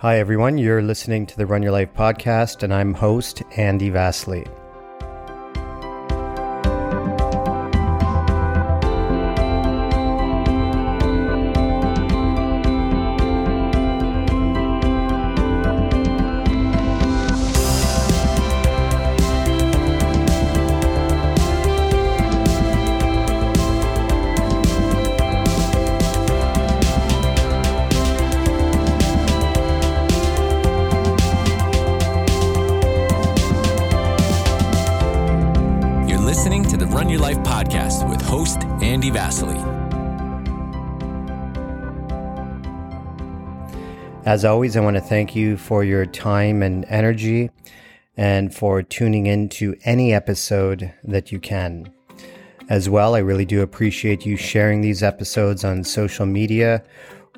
Hi, everyone. You're listening to the Run Your Life podcast, and I'm host Andy Vasily. Podcast with host Andy Vasily. As always, I want to thank you for your time and energy and for tuning in to any episode that you can. As well, I really do appreciate you sharing these episodes on social media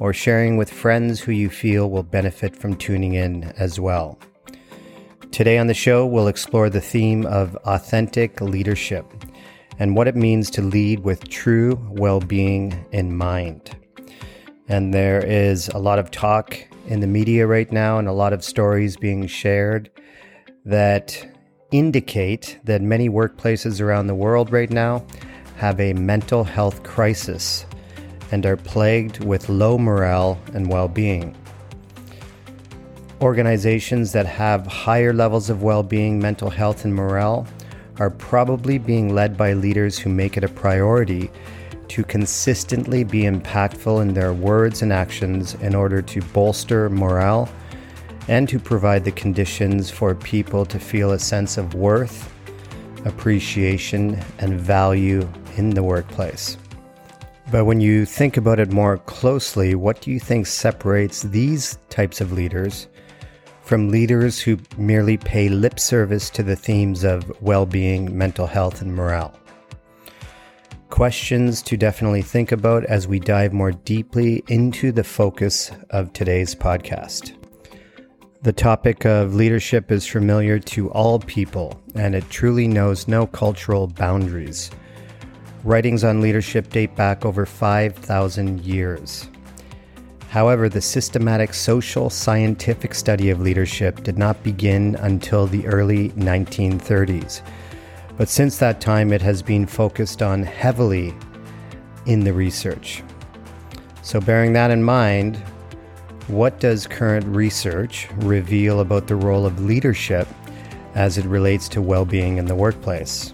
or sharing with friends who you feel will benefit from tuning in as well. Today on the show, we'll explore the theme of authentic leadership and what it means to lead with true well being in mind. And there is a lot of talk in the media right now and a lot of stories being shared that indicate that many workplaces around the world right now have a mental health crisis and are plagued with low morale and well being. Organizations that have higher levels of well being, mental health, and morale are probably being led by leaders who make it a priority to consistently be impactful in their words and actions in order to bolster morale and to provide the conditions for people to feel a sense of worth, appreciation, and value in the workplace. But when you think about it more closely, what do you think separates these types of leaders from leaders who merely pay lip service to the themes of well being, mental health, and morale? Questions to definitely think about as we dive more deeply into the focus of today's podcast. The topic of leadership is familiar to all people, and it truly knows no cultural boundaries. Writings on leadership date back over 5,000 years. However, the systematic social scientific study of leadership did not begin until the early 1930s. But since that time, it has been focused on heavily in the research. So, bearing that in mind, what does current research reveal about the role of leadership as it relates to well being in the workplace?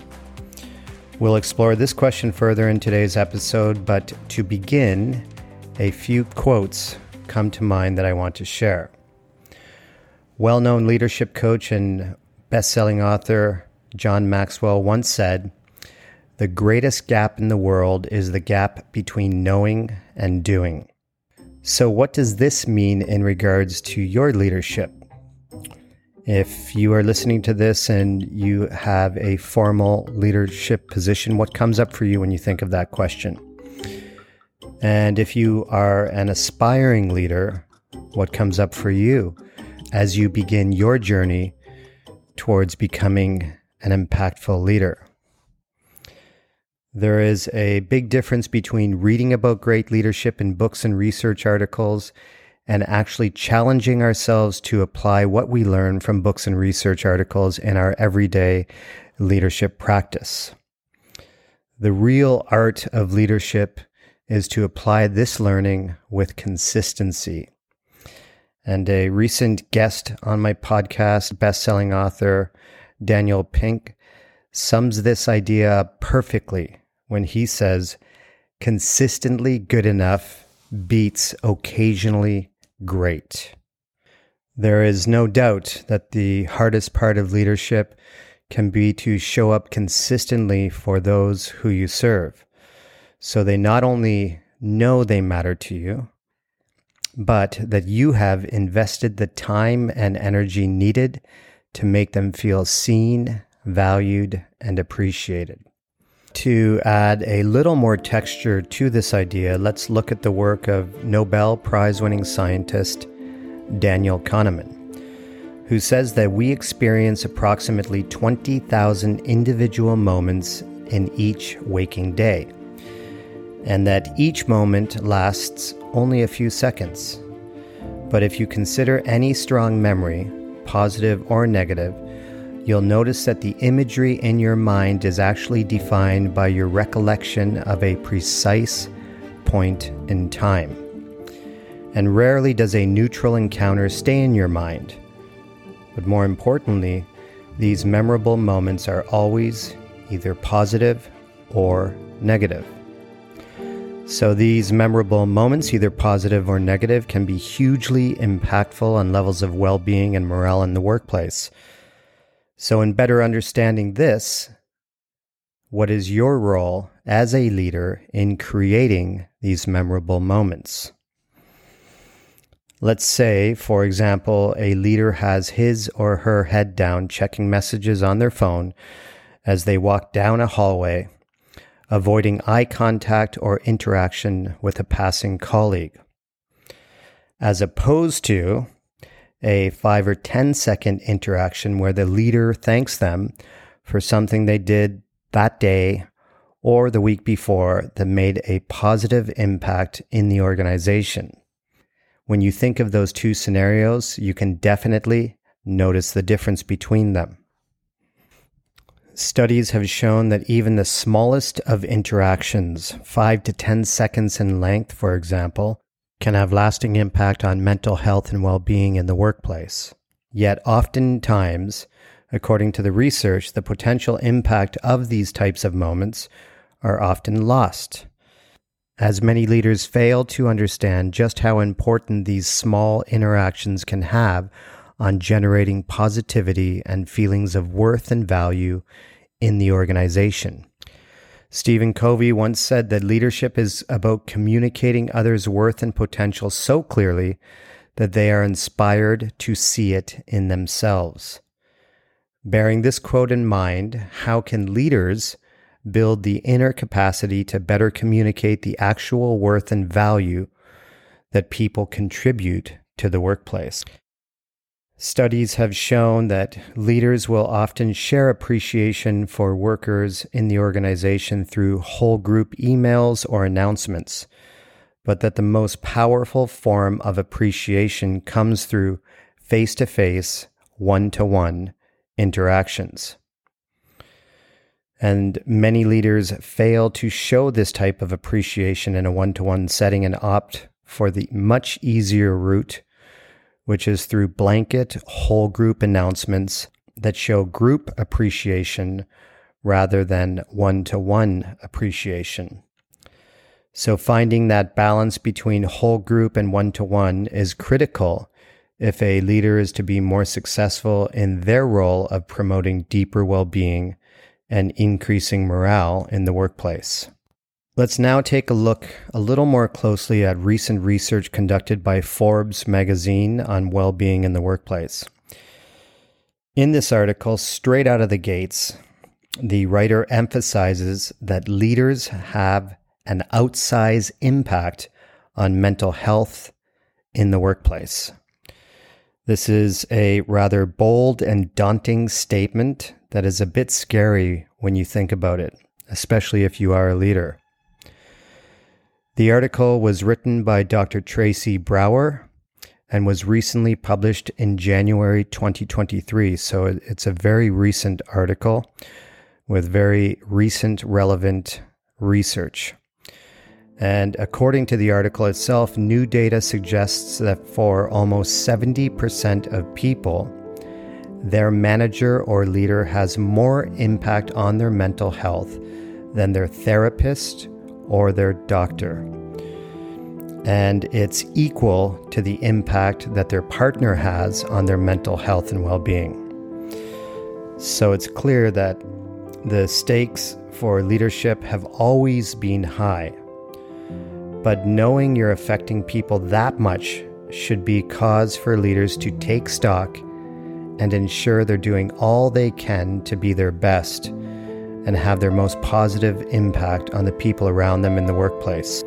We'll explore this question further in today's episode, but to begin, a few quotes come to mind that I want to share. Well known leadership coach and best selling author John Maxwell once said, The greatest gap in the world is the gap between knowing and doing. So, what does this mean in regards to your leadership? If you are listening to this and you have a formal leadership position, what comes up for you when you think of that question? And if you are an aspiring leader, what comes up for you as you begin your journey towards becoming an impactful leader? There is a big difference between reading about great leadership in books and research articles and actually challenging ourselves to apply what we learn from books and research articles in our everyday leadership practice. The real art of leadership is to apply this learning with consistency. And a recent guest on my podcast, best-selling author Daniel Pink, sums this idea perfectly when he says, consistently good enough beats occasionally great. There is no doubt that the hardest part of leadership can be to show up consistently for those who you serve. So they not only know they matter to you, but that you have invested the time and energy needed to make them feel seen, valued, and appreciated. To add a little more texture to this idea, let's look at the work of Nobel Prize winning scientist Daniel Kahneman, who says that we experience approximately 20,000 individual moments in each waking day, and that each moment lasts only a few seconds. But if you consider any strong memory, positive or negative, you'll notice that the imagery in your mind is actually defined by your recollection of a precise point in time. And rarely does a neutral encounter stay in your mind. But more importantly, these memorable moments are always either positive or negative. So, these memorable moments, either positive or negative, can be hugely impactful on levels of well being and morale in the workplace. So, in better understanding this, what is your role as a leader in creating these memorable moments? Let's say, for example, a leader has his or her head down checking messages on their phone as they walk down a hallway, avoiding eye contact or interaction with a passing colleague. As opposed to a five or ten second interaction where the leader thanks them for something they did that day or the week before that made a positive impact in the organization. When you think of those two scenarios, you can definitely notice the difference between them. Studies have shown that even the smallest of interactions, 5 to 10 seconds in length, for example, can have lasting impact on mental health and well-being in the workplace. Yet oftentimes, according to the research, the potential impact of these types of moments are often lost as many leaders fail to understand just how important these small interactions can have on generating positivity and feelings of worth and value in the organization. Stephen Covey once said that leadership is about communicating others' worth and potential so clearly that they are inspired to see it in themselves. Bearing this quote in mind, how can leaders build the inner capacity to better communicate the actual worth and value that people contribute to the workplace. Studies have shown that leaders will often share appreciation for workers in the organization through whole group emails or announcements, but that the most powerful form of appreciation comes through face to face, one to one interactions. And many leaders fail to show this type of appreciation in a one to one setting and opt for the much easier route, which is through blanket whole group announcements that show group appreciation rather than one to one appreciation. So, finding that balance between whole group and one to one is critical if a leader is to be more successful in their role of promoting deeper well being and increasing morale in the workplace. Let's now take a look a little more closely at recent research conducted by Forbes magazine on well being in the workplace. In this article, straight out of the gates, the writer emphasizes that leaders have an outsized impact on mental health in the workplace. This is a rather bold and daunting statement that is a bit scary when you think about it, especially if you are a leader. The article was written by Dr. Tracy Brower and was recently published in January 2023. So it's a very recent article with very recent relevant research. And according to the article itself, new data suggests that for almost 70% of people, their manager or leader has more impact on their mental health than their therapist or their doctor. And it's equal to the impact that their partner has on their mental health and well being. So it's clear that the stakes for leadership have always been high. But knowing you're affecting people that much should be cause for leaders to take stock and ensure they're doing all they can to be their best and have their most positive impact on the people around them in the workplace.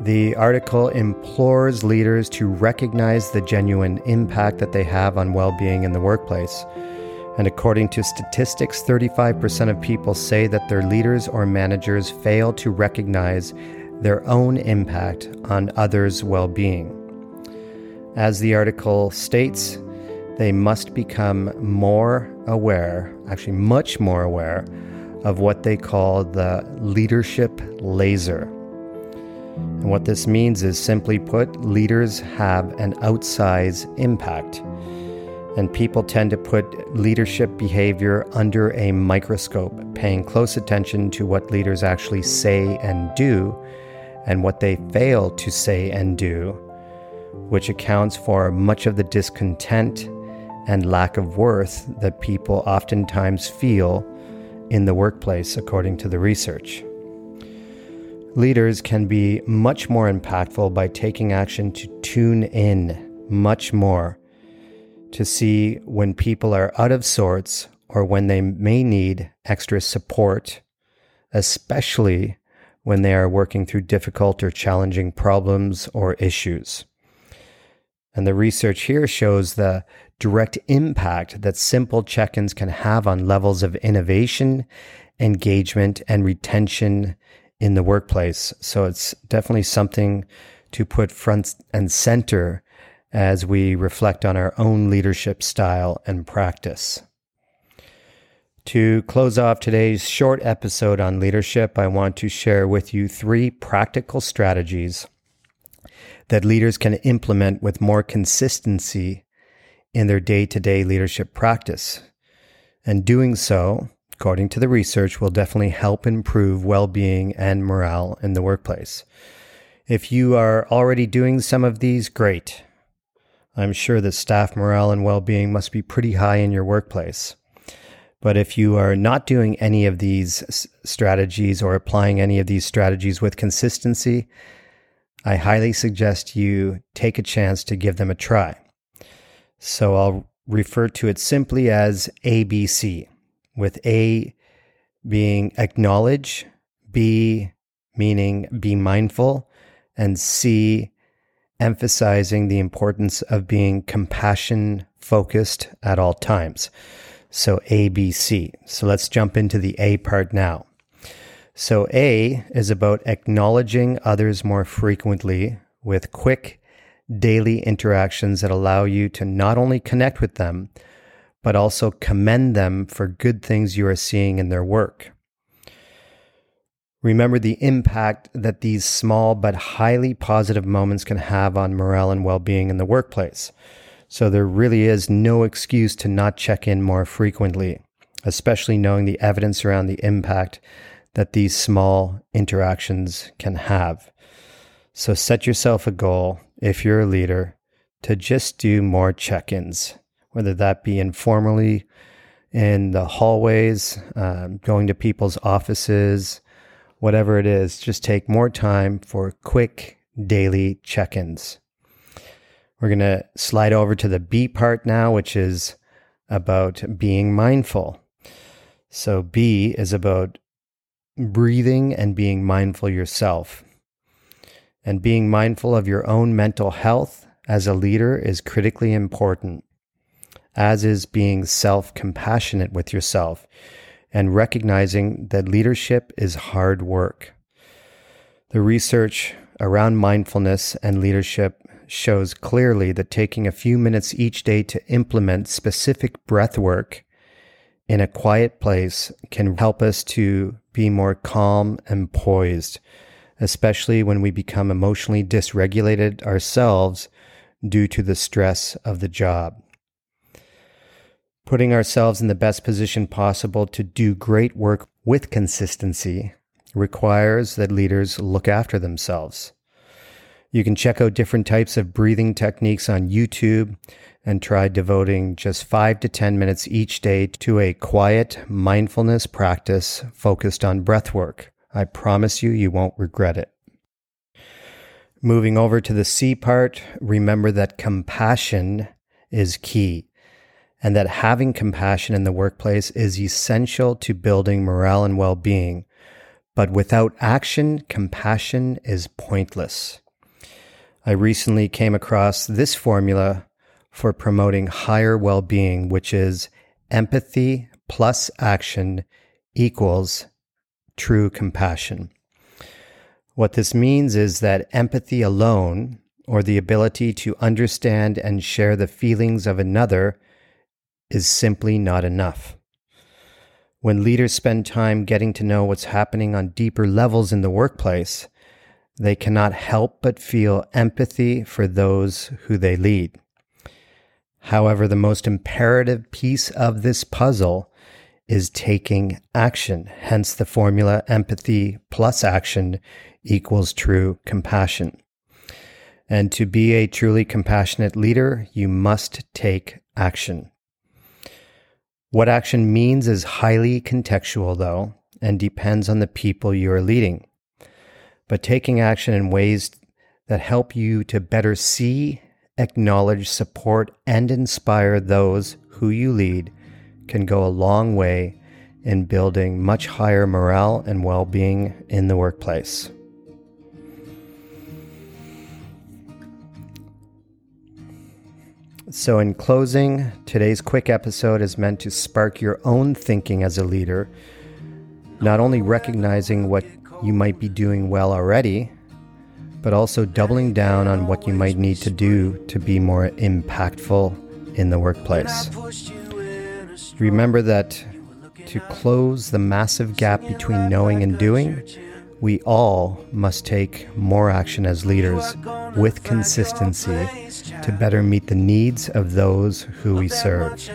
The article implores leaders to recognize the genuine impact that they have on well being in the workplace. And according to statistics, 35% of people say that their leaders or managers fail to recognize their own impact on others' well being. As the article states, they must become more aware, actually, much more aware, of what they call the leadership laser. And what this means is simply put, leaders have an outsized impact. And people tend to put leadership behavior under a microscope, paying close attention to what leaders actually say and do and what they fail to say and do, which accounts for much of the discontent and lack of worth that people oftentimes feel in the workplace, according to the research. Leaders can be much more impactful by taking action to tune in much more to see when people are out of sorts or when they may need extra support, especially when they are working through difficult or challenging problems or issues. And the research here shows the direct impact that simple check ins can have on levels of innovation, engagement, and retention in the workplace. So it's definitely something to put front and center as we reflect on our own leadership style and practice. To close off today's short episode on leadership, I want to share with you three practical strategies that leaders can implement with more consistency in their day to day leadership practice. And doing so, according to the research, will definitely help improve well being and morale in the workplace. If you are already doing some of these, great. I'm sure that staff morale and well being must be pretty high in your workplace. But if you are not doing any of these strategies or applying any of these strategies with consistency, I highly suggest you take a chance to give them a try. So I'll refer to it simply as ABC, with A being acknowledge, B meaning be mindful, and C emphasizing the importance of being compassion focused at all times. So ABC. So let's jump into the A part now. So A is about acknowledging others more frequently with quick daily interactions that allow you to not only connect with them, but also commend them for good things you are seeing in their work. Remember the impact that these small but highly positive moments can have on morale and well being in the workplace. So there really is no excuse to not check in more frequently, especially knowing the evidence around the impact that these small interactions can have. So set yourself a goal if you're a leader, to just do more check ins, whether that be informally in the hallways, um, going to people's offices, whatever it is, just take more time for quick daily check ins. We're going to slide over to the B part now, which is about being mindful. So, B is about breathing and being mindful yourself. And being mindful of your own mental health as a leader is critically important, as is being self compassionate with yourself and recognizing that leadership is hard work. The research around mindfulness and leadership shows clearly that taking a few minutes each day to implement specific breath work in a quiet place can help us to be more calm and poised especially when we become emotionally dysregulated ourselves due to the stress of the job. Putting ourselves in the best position possible to do great work with consistency requires that leaders look after themselves. You can check out different types of breathing techniques on YouTube and try devoting just five to 10 minutes each day to a quiet mindfulness practice focused on breath work. I promise you, you won't regret it. Moving over to the C part, remember that compassion is key and that having compassion in the workplace is essential to building morale and well being. But without action, compassion is pointless. I recently came across this formula for promoting higher well being, which is empathy plus action equals true compassion. What this means is that empathy alone, or the ability to understand and share the feelings of another is simply not enough. When leaders spend time getting to know what's happening on deeper levels in the workplace, they cannot help but feel empathy for those who they lead. However, the most imperative piece of this puzzle is taking action. Hence the formula empathy plus action equals true compassion. And to be a truly compassionate leader, you must take action. What action means is highly contextual, though, and depends on the people you are leading. But taking action in ways that help you to better see, acknowledge, support, and inspire those who you lead can go a long way in building much higher morale and well being in the workplace. So, in closing, today's quick episode is meant to spark your own thinking as a leader, not only recognizing what you might be doing well already, but also doubling down on what you might need to do to be more impactful in the workplace. Remember that to close the massive gap between knowing and doing, we all must take more action as leaders with consistency to better meet the needs of those who we serve.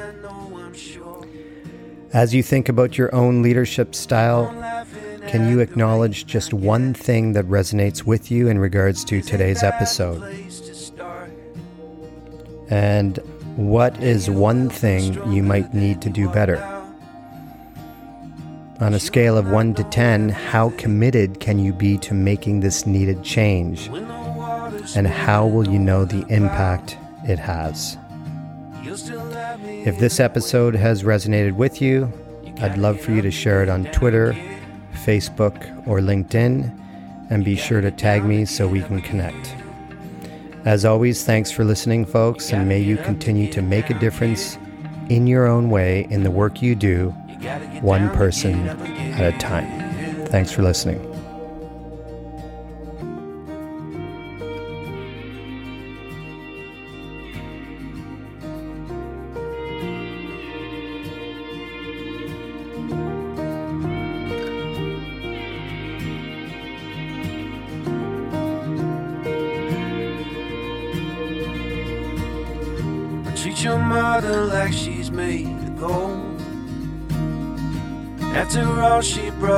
As you think about your own leadership style, can you acknowledge just one thing that resonates with you in regards to today's episode? And what is one thing you might need to do better? On a scale of 1 to 10, how committed can you be to making this needed change? And how will you know the impact it has? If this episode has resonated with you, I'd love for you to share it on Twitter, Facebook, or LinkedIn, and be sure to tag me so we can connect. As always, thanks for listening, folks, and may you continue to make a difference in your own way in the work you do one person at a time. Thanks for listening.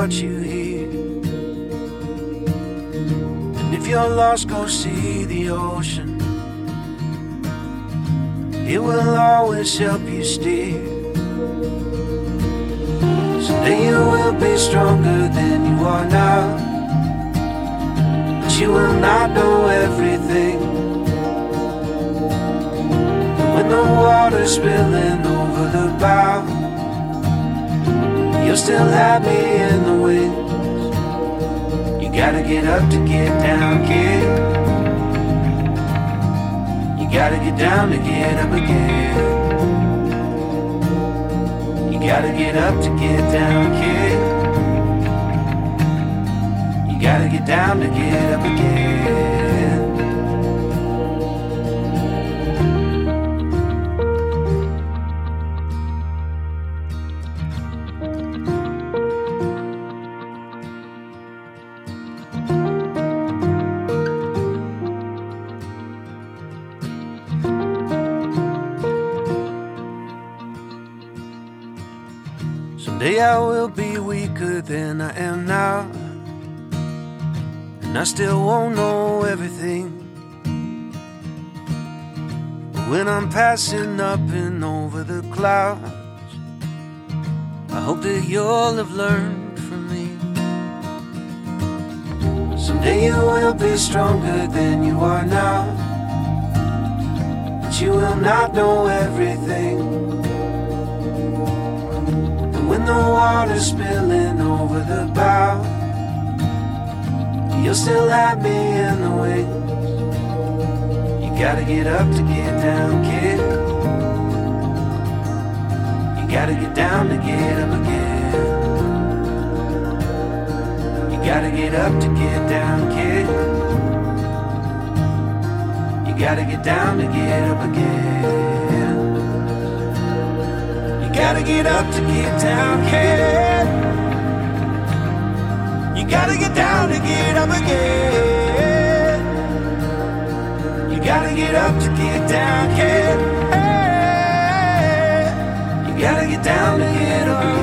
Brought you here. And if you're lost, go see the ocean. It will always help you steer. Someday you will be stronger than you are now. But you will not know everything. And when the water's spilling over the bow You'll still have me in the You gotta get up to get down, kid. You gotta get down to get up again. You gotta get up to get down, kid. You gotta get down to get still won't know everything. When I'm passing up and over the clouds, I hope that you'll have learned from me. Someday you will be stronger than you are now. But you will not know everything when the water's spilling over the bow. You'll still have me in the wings. You gotta get up to get down, kid. You gotta get down to get up again. You gotta get up to get down, kid. You gotta get down to get up again. You gotta get up to get down, kid. You gotta get down to get up again. You gotta get up to get down, kid. Hey, you gotta get down to get up.